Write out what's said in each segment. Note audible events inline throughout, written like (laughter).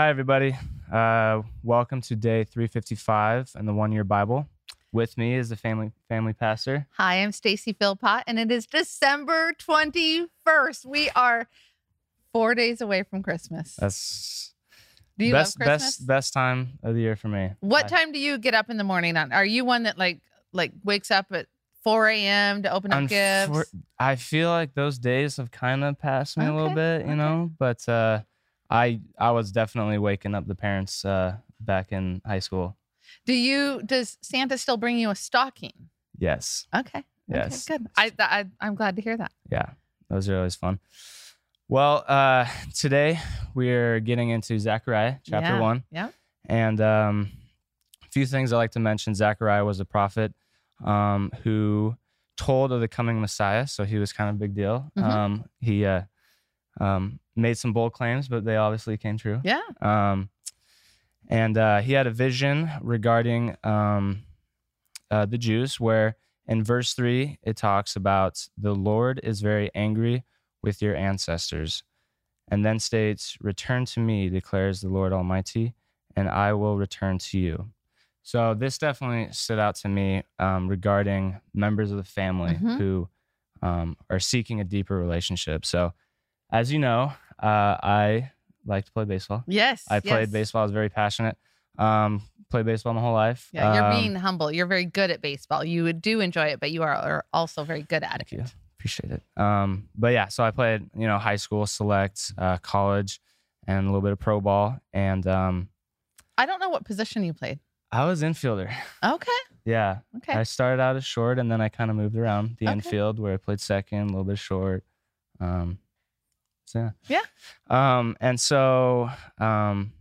Hi, everybody. Uh, welcome to day 355 in the One Year Bible. With me is the family family pastor. Hi, I'm Stacy Philpott, and it is December 21st. We are four days away from Christmas. That's do you best love Christmas? best best time of the year for me. what I- time do you get up in the morning? On are you one that like like wakes up at 4 a.m. to open up gifts? I feel like those days have kind of passed me a little bit, you okay. know. But uh, I I was definitely waking up the parents uh, back in high school. Do you? Does Santa still bring you a stocking? Yes, Okay. Yes. Okay, good. I, I I'm glad to hear that. yeah, those are always fun. Well, uh, today we're getting into Zechariah chapter Yeah, one. yeah. And um, a few things I like to mention. Zechariah was a prophet um, who told of the coming Messiah, so he was kind of a big deal. Mhm. Um, he uh, um, made some bold claims, but they obviously came true. Yeah. Um, and uh, he had a vision regarding um, uh, the Jews, where in verse three it talks about the Lord is very angry with your ancestors, and then states, "Return to me," declares the Lord Almighty, and I will return to you. So this definitely stood out to me um, regarding members of the family Mhm. who um, are seeking a deeper relationship. So, as you know, uh, I like to play baseball. Yes. I played yes. baseball. I was very passionate. Um, played baseball my whole life. Yeah, you're Um, being humble. You're very good at baseball. You do enjoy it, but you are, are also very good at Thank it. you. Appreciate it. Um, but yeah, so I played, you know, high school, select, uh, college, and a little bit of pro ball. And um, I don't know what position you played. I was infielder. Okay. (laughs) Yeah, Okay. I started out as short, and then I kind of moved around the Okay. infield where I played second, a little bit short. Um, so Yeah. Um, and so um,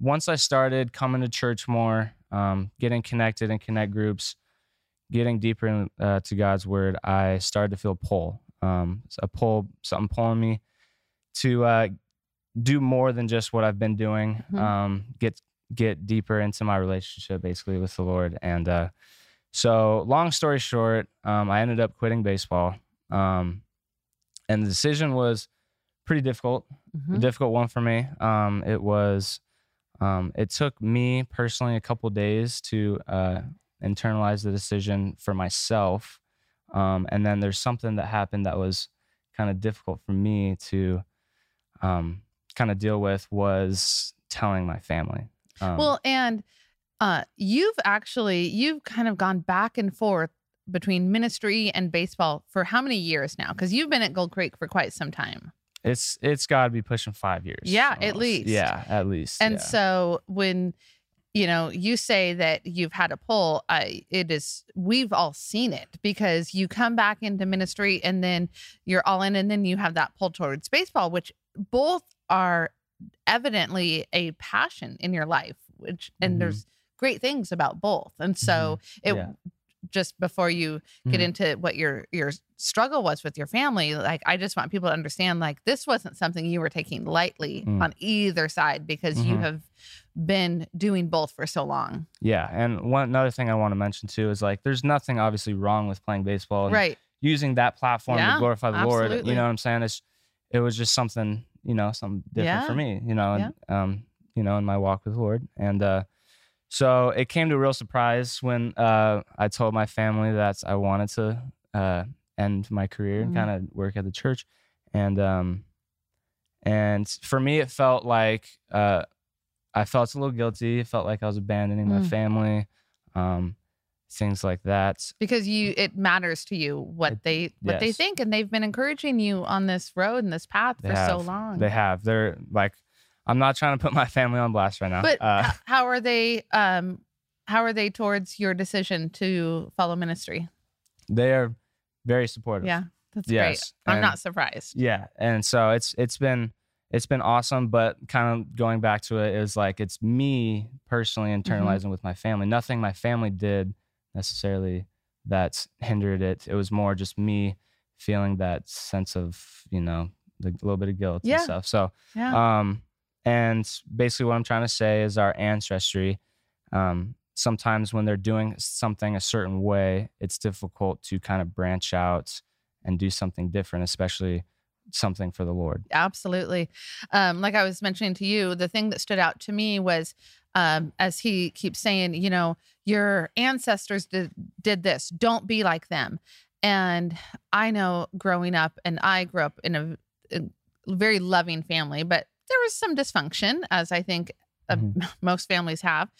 once I started coming to church more, um, getting connected in connect groups, getting deeper in, uh, to God's word, I started to feel a pull, um, a pull, something pulling me to uh, do more than just what I've been doing. Mhm. Um, get get deeper into my relationship, basically with the Lord. And uh, so, long story short, um, I ended up quitting baseball, um, and the decision was pretty difficult a Mhm. difficult one for me. Um, it was, um, it took me personally a couple days to uh, internalize the decision for myself. Um, and then there's something that happened that was kind of difficult for me to um, kind of deal with was telling my family. Um, Well, and uh, you've actually you've kind of gone back and forth between ministry and baseball for how many years now? Because you've been at Gold Creek for quite some time. It's it's got to be pushing five years. Yeah, at least. Yeah, at least. And yeah. so when you know you say that you've had a pull, I it is we've all seen it because you come back into ministry and then you're all in, and then you have that pull towards baseball, which both are evidently a passion in your life. Which and Mhm. there's great things about both, and so it. Yeah. Just before you get Mhm. into what your your struggle was with your family, like I just want people to understand, like this wasn't something you were taking lightly Mm. on either side because you Mhm. have been doing both for so long. Yeah, and one another thing I want to mention too is like there's nothing obviously wrong with playing baseball and Right. using that platform Yeah, to glorify the Lord. You know what I'm saying? It's it was just something, you know, something different Yeah. for me, you know, and, um, you know, in my walk with the Lord. And uh so it came to a real surprise when uh I told my family that I wanted to uh end my career and Mhm. kind of work at the church. And um and for me it felt like uh I felt a little guilty. It felt like I was abandoning my Mm. family. Um things like that. Because you it matters to you what It- they what they think and they've been encouraging you on this road and this path They for so long. They have. They're like, I'm not trying to put my family on blast right now. but uh, how are they um how are they towards your decision to follow ministry? they are very supportive. Yeah. That's Yes, great. I'm and- not surprised. Yeah. And so it's it's been it's been awesome, but kind of going back to it is like it's me personally Mm-hmm. internalizing with my family. Nothing my family did necessarily that hindered it. It was more just me feeling that sense of, you know, the little bit of guilt Yeah. and stuff. So Yeah. Um, and basically, what I'm trying to say is our ancestry. Um, sometimes when they're doing something a certain way, it's difficult to kind of branch out and do something different, especially something for the Lord. Absolutely. Um, like I was mentioning to you, the thing that stood out to me was um, as he keeps saying, you know, your ancestors did, did this, don't be like them. And I know growing up, and I grew up in a, a very loving family, but there was some dysfunction, as I think uh, Mhm. (laughs) most families have.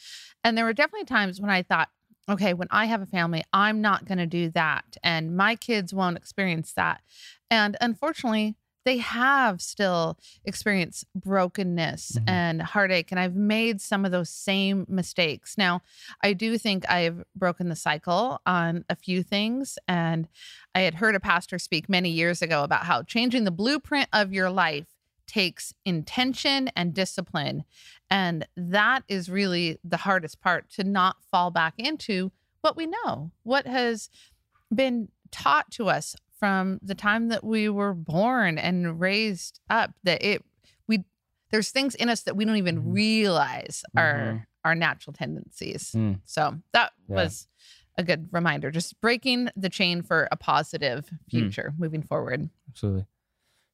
And there were definitely times when I thought, okay, when I have a family, I'm not going to do that. And my kids won't experience that. And unfortunately, they have still experienced brokenness Mhm. and heartache. And I've made some of those same mistakes. Now, I do think I've broken the cycle on a few things. And I had heard a pastor speak many years ago about how changing the blueprint of your life takes intention and discipline. And that is really the hardest part to not fall back into what we know, what has been taught to us from the time that we were born and raised up that it we there's things in us that we don't even Mhm. realize are Mhm. our natural tendencies. Mm. So that Yeah. was a good reminder just breaking the chain for a positive future moving forward. Absolutely.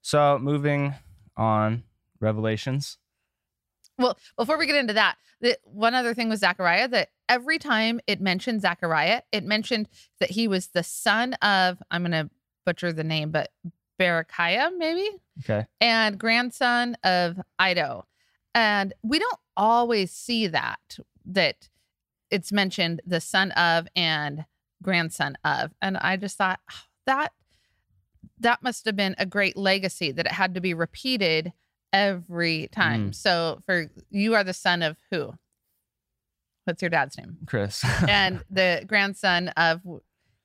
So moving on, Revelations. Well, before we get into that, the, one other thing with Zechariah that every time it mentioned Zechariah, it mentioned that he was the son of, I'm going to butcher the name, but Berechiah, maybe, Okay. and grandson of Iddo. And we don't always see that, that it's mentioned the son of and grandson of. And I just thought "Oh, that that must have been a great legacy that it had to be repeated every time. Mm. So for you are the son of who? What's your dad's name? Chris. (laughs) And (laughs) the grandson of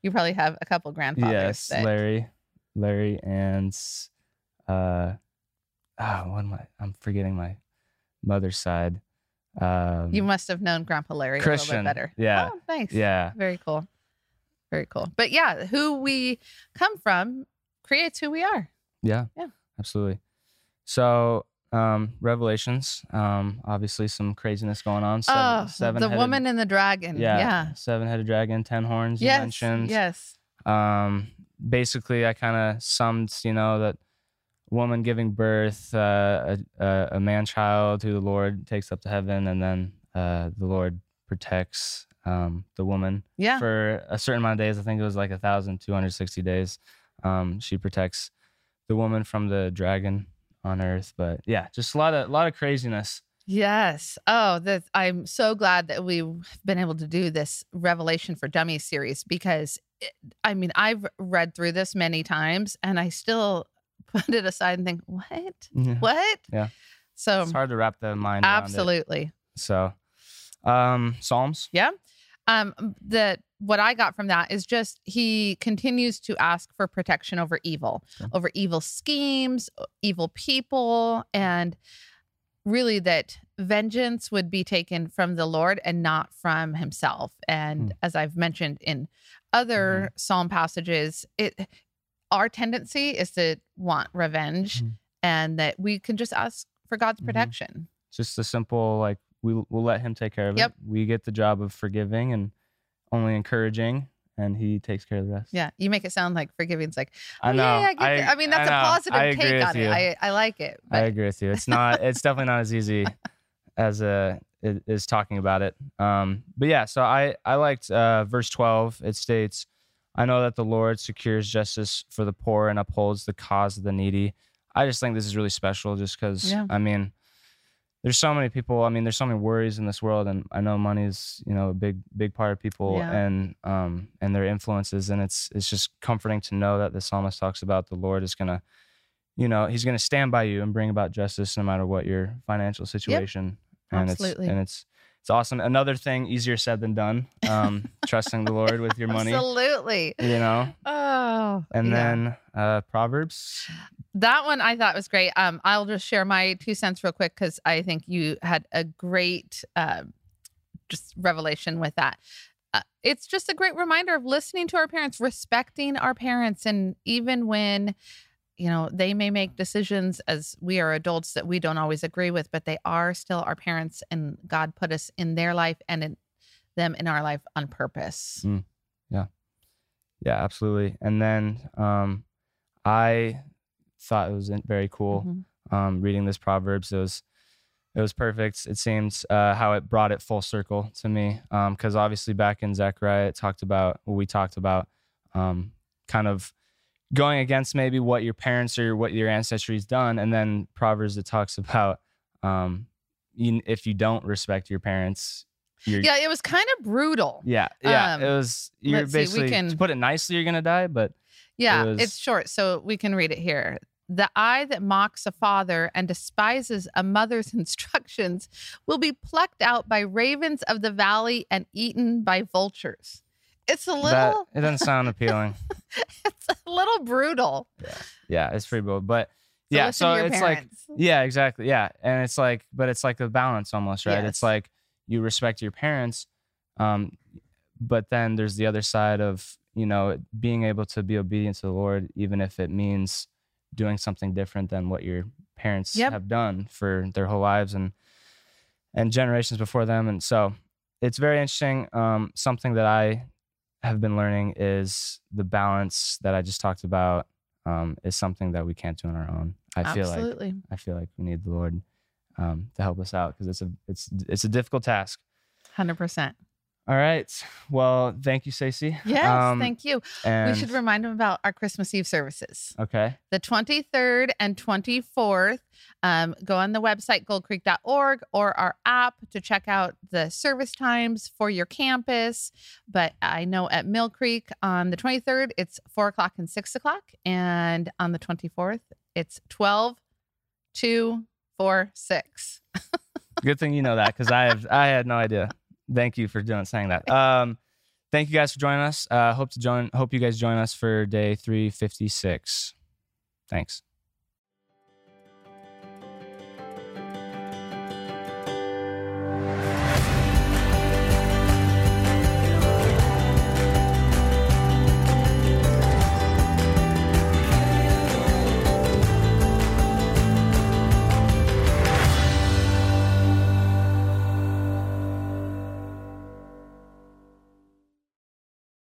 you probably have a couple grandfathers. yes, that- Larry. Larry and uh oh, am I I'm forgetting my mother's side. Um You must have known Grandpa Larry a Christian. little bit better. Yeah. Oh, thanks. Yeah. Very cool. Very cool. But yeah, who we come from creates who we are. Yeah. Yeah. Absolutely. So um Revelations, um, obviously some craziness going on. Seven, oh, seven the headed- woman and the dragon. yeah, Yeah. seven headed dragon, ten horns Yes. mentioned. Yes. um basically i kind of summed you know that woman giving birth uh, a, a, a man child who the lord takes up to heaven and then uh, the lord protects um, the woman Yeah. for a certain amount of days i think it was like a thousand two hundred sixty days um, she protects the woman from the dragon on earth but yeah just a lot of a lot of craziness Yes. Oh, that I'm so glad that we've been able to do this Revelation for Dummies series because it, I mean, I've read through this many times and I still (laughs) put it aside and think, what? Yeah. What? Yeah. So it's hard to wrap the mind absolutely. so um psalms Um, the what I got from that is just he continues to ask for protection over evil, Okay. over evil schemes, evil people, and really that vengeance would be taken from the Lord and not from himself. And Hmm. as I've mentioned in other psalm passages, it our tendency is to want revenge Mhm. and that we can just ask for God's Mhm. protection. just a simple like we we'll let him take care of Yep. it. We get the job of forgiving and only encouraging, and he takes care of the rest. Yeah, you make it sound like forgiving's like I Oh, know. Yeah, yeah, I, get that. I mean, that's know. a positive I agree take with on it. you. I, I like it. I agree with you. It's not. It's (laughs) definitely not as easy as uh it is talking about it. Um, but yeah. So I I liked uh, verse twelve. It states, "I know that the Lord secures justice for the poor and upholds the cause of the needy." I just think this is really special, just because. Yeah. I mean, there's so many people. I mean, there's so many worries in this world, and I know money is you know a big big part of people Yeah. and um and their influences, and it's it's just comforting to know that the psalmist talks about the Lord is gonna you know he's going to stand by you and bring about justice no matter what your financial situation and Absolutely. it's and it's it's awesome another thing easier said than done um (laughs) trusting the lord with your money Absolutely. you know Oh. and yeah. then uh proverbs that one I thought was great. Um, I'll just share my two cents real quick because I think you had a great uh, just revelation with that. Uh, it's just a great reminder of listening to our parents, respecting our parents, and even when you know they may make decisions as we are adults that we don't always agree with, but they are still our parents, and God put us in their life and in them in our life on purpose. yeah Yeah, absolutely and then um i thought it was very cool Mhm. um, reading this proverbs. It was it was perfect. It seems uh, how it brought it full circle to me because obviously back in Zechariah it talked about what we talked about um, kind of going against maybe what your parents or what your ancestry's done, and then Proverbs it talks (laughs) about um, you, if you don't respect your parents, you're Yeah, it was kind of brutal. yeah yeah. Um, it was you're let's see, we can- to put it nicely, you're gonna die, but Yeah, was- it's short, so we can read it here. The eye that mocks a father and despises a mother's (laughs) instructions will be plucked out by ravens of the valley and eaten by vultures. It's a that little, it doesn't sound appealing. (laughs) it's a little brutal. yeah, yeah it's pretty bold, but So yeah, so it's like. Yeah, exactly. Yeah. And it's like, but it's like a balance almost, right? Yes. It's like you respect your parents, um, but then there's the other side of, you know, being able to be obedient to the Lord, even if it means doing something different than what your parents Yep. have done for their whole lives and and generations before them. And so it's very interesting. Um, something that I have been learning is the balance that I just talked about um, is something that we can't do on our own. I feel like I feel like we need the Lord um, to help us out because it's a it's it's a difficult task. 100%. All right. Well, thank you, Stacey. Yes, Um, thank you. We should remind them about our Christmas Eve services. okay. the 23rd and 24th. Um, go on the website, goldcreek.org, or our app to check out the service times for your campus. But I know at Mill Creek on the 23rd, it's 4 o'clock and 6 o'clock. And on the 24th, it's 12, 2, 4, 6. (laughs) Good thing you know that because I have I had no idea. Thank you for doing saying that. Um, thank you guys for joining us. Uh, hope to join. Hope you guys join us for day three fifty six. Thanks.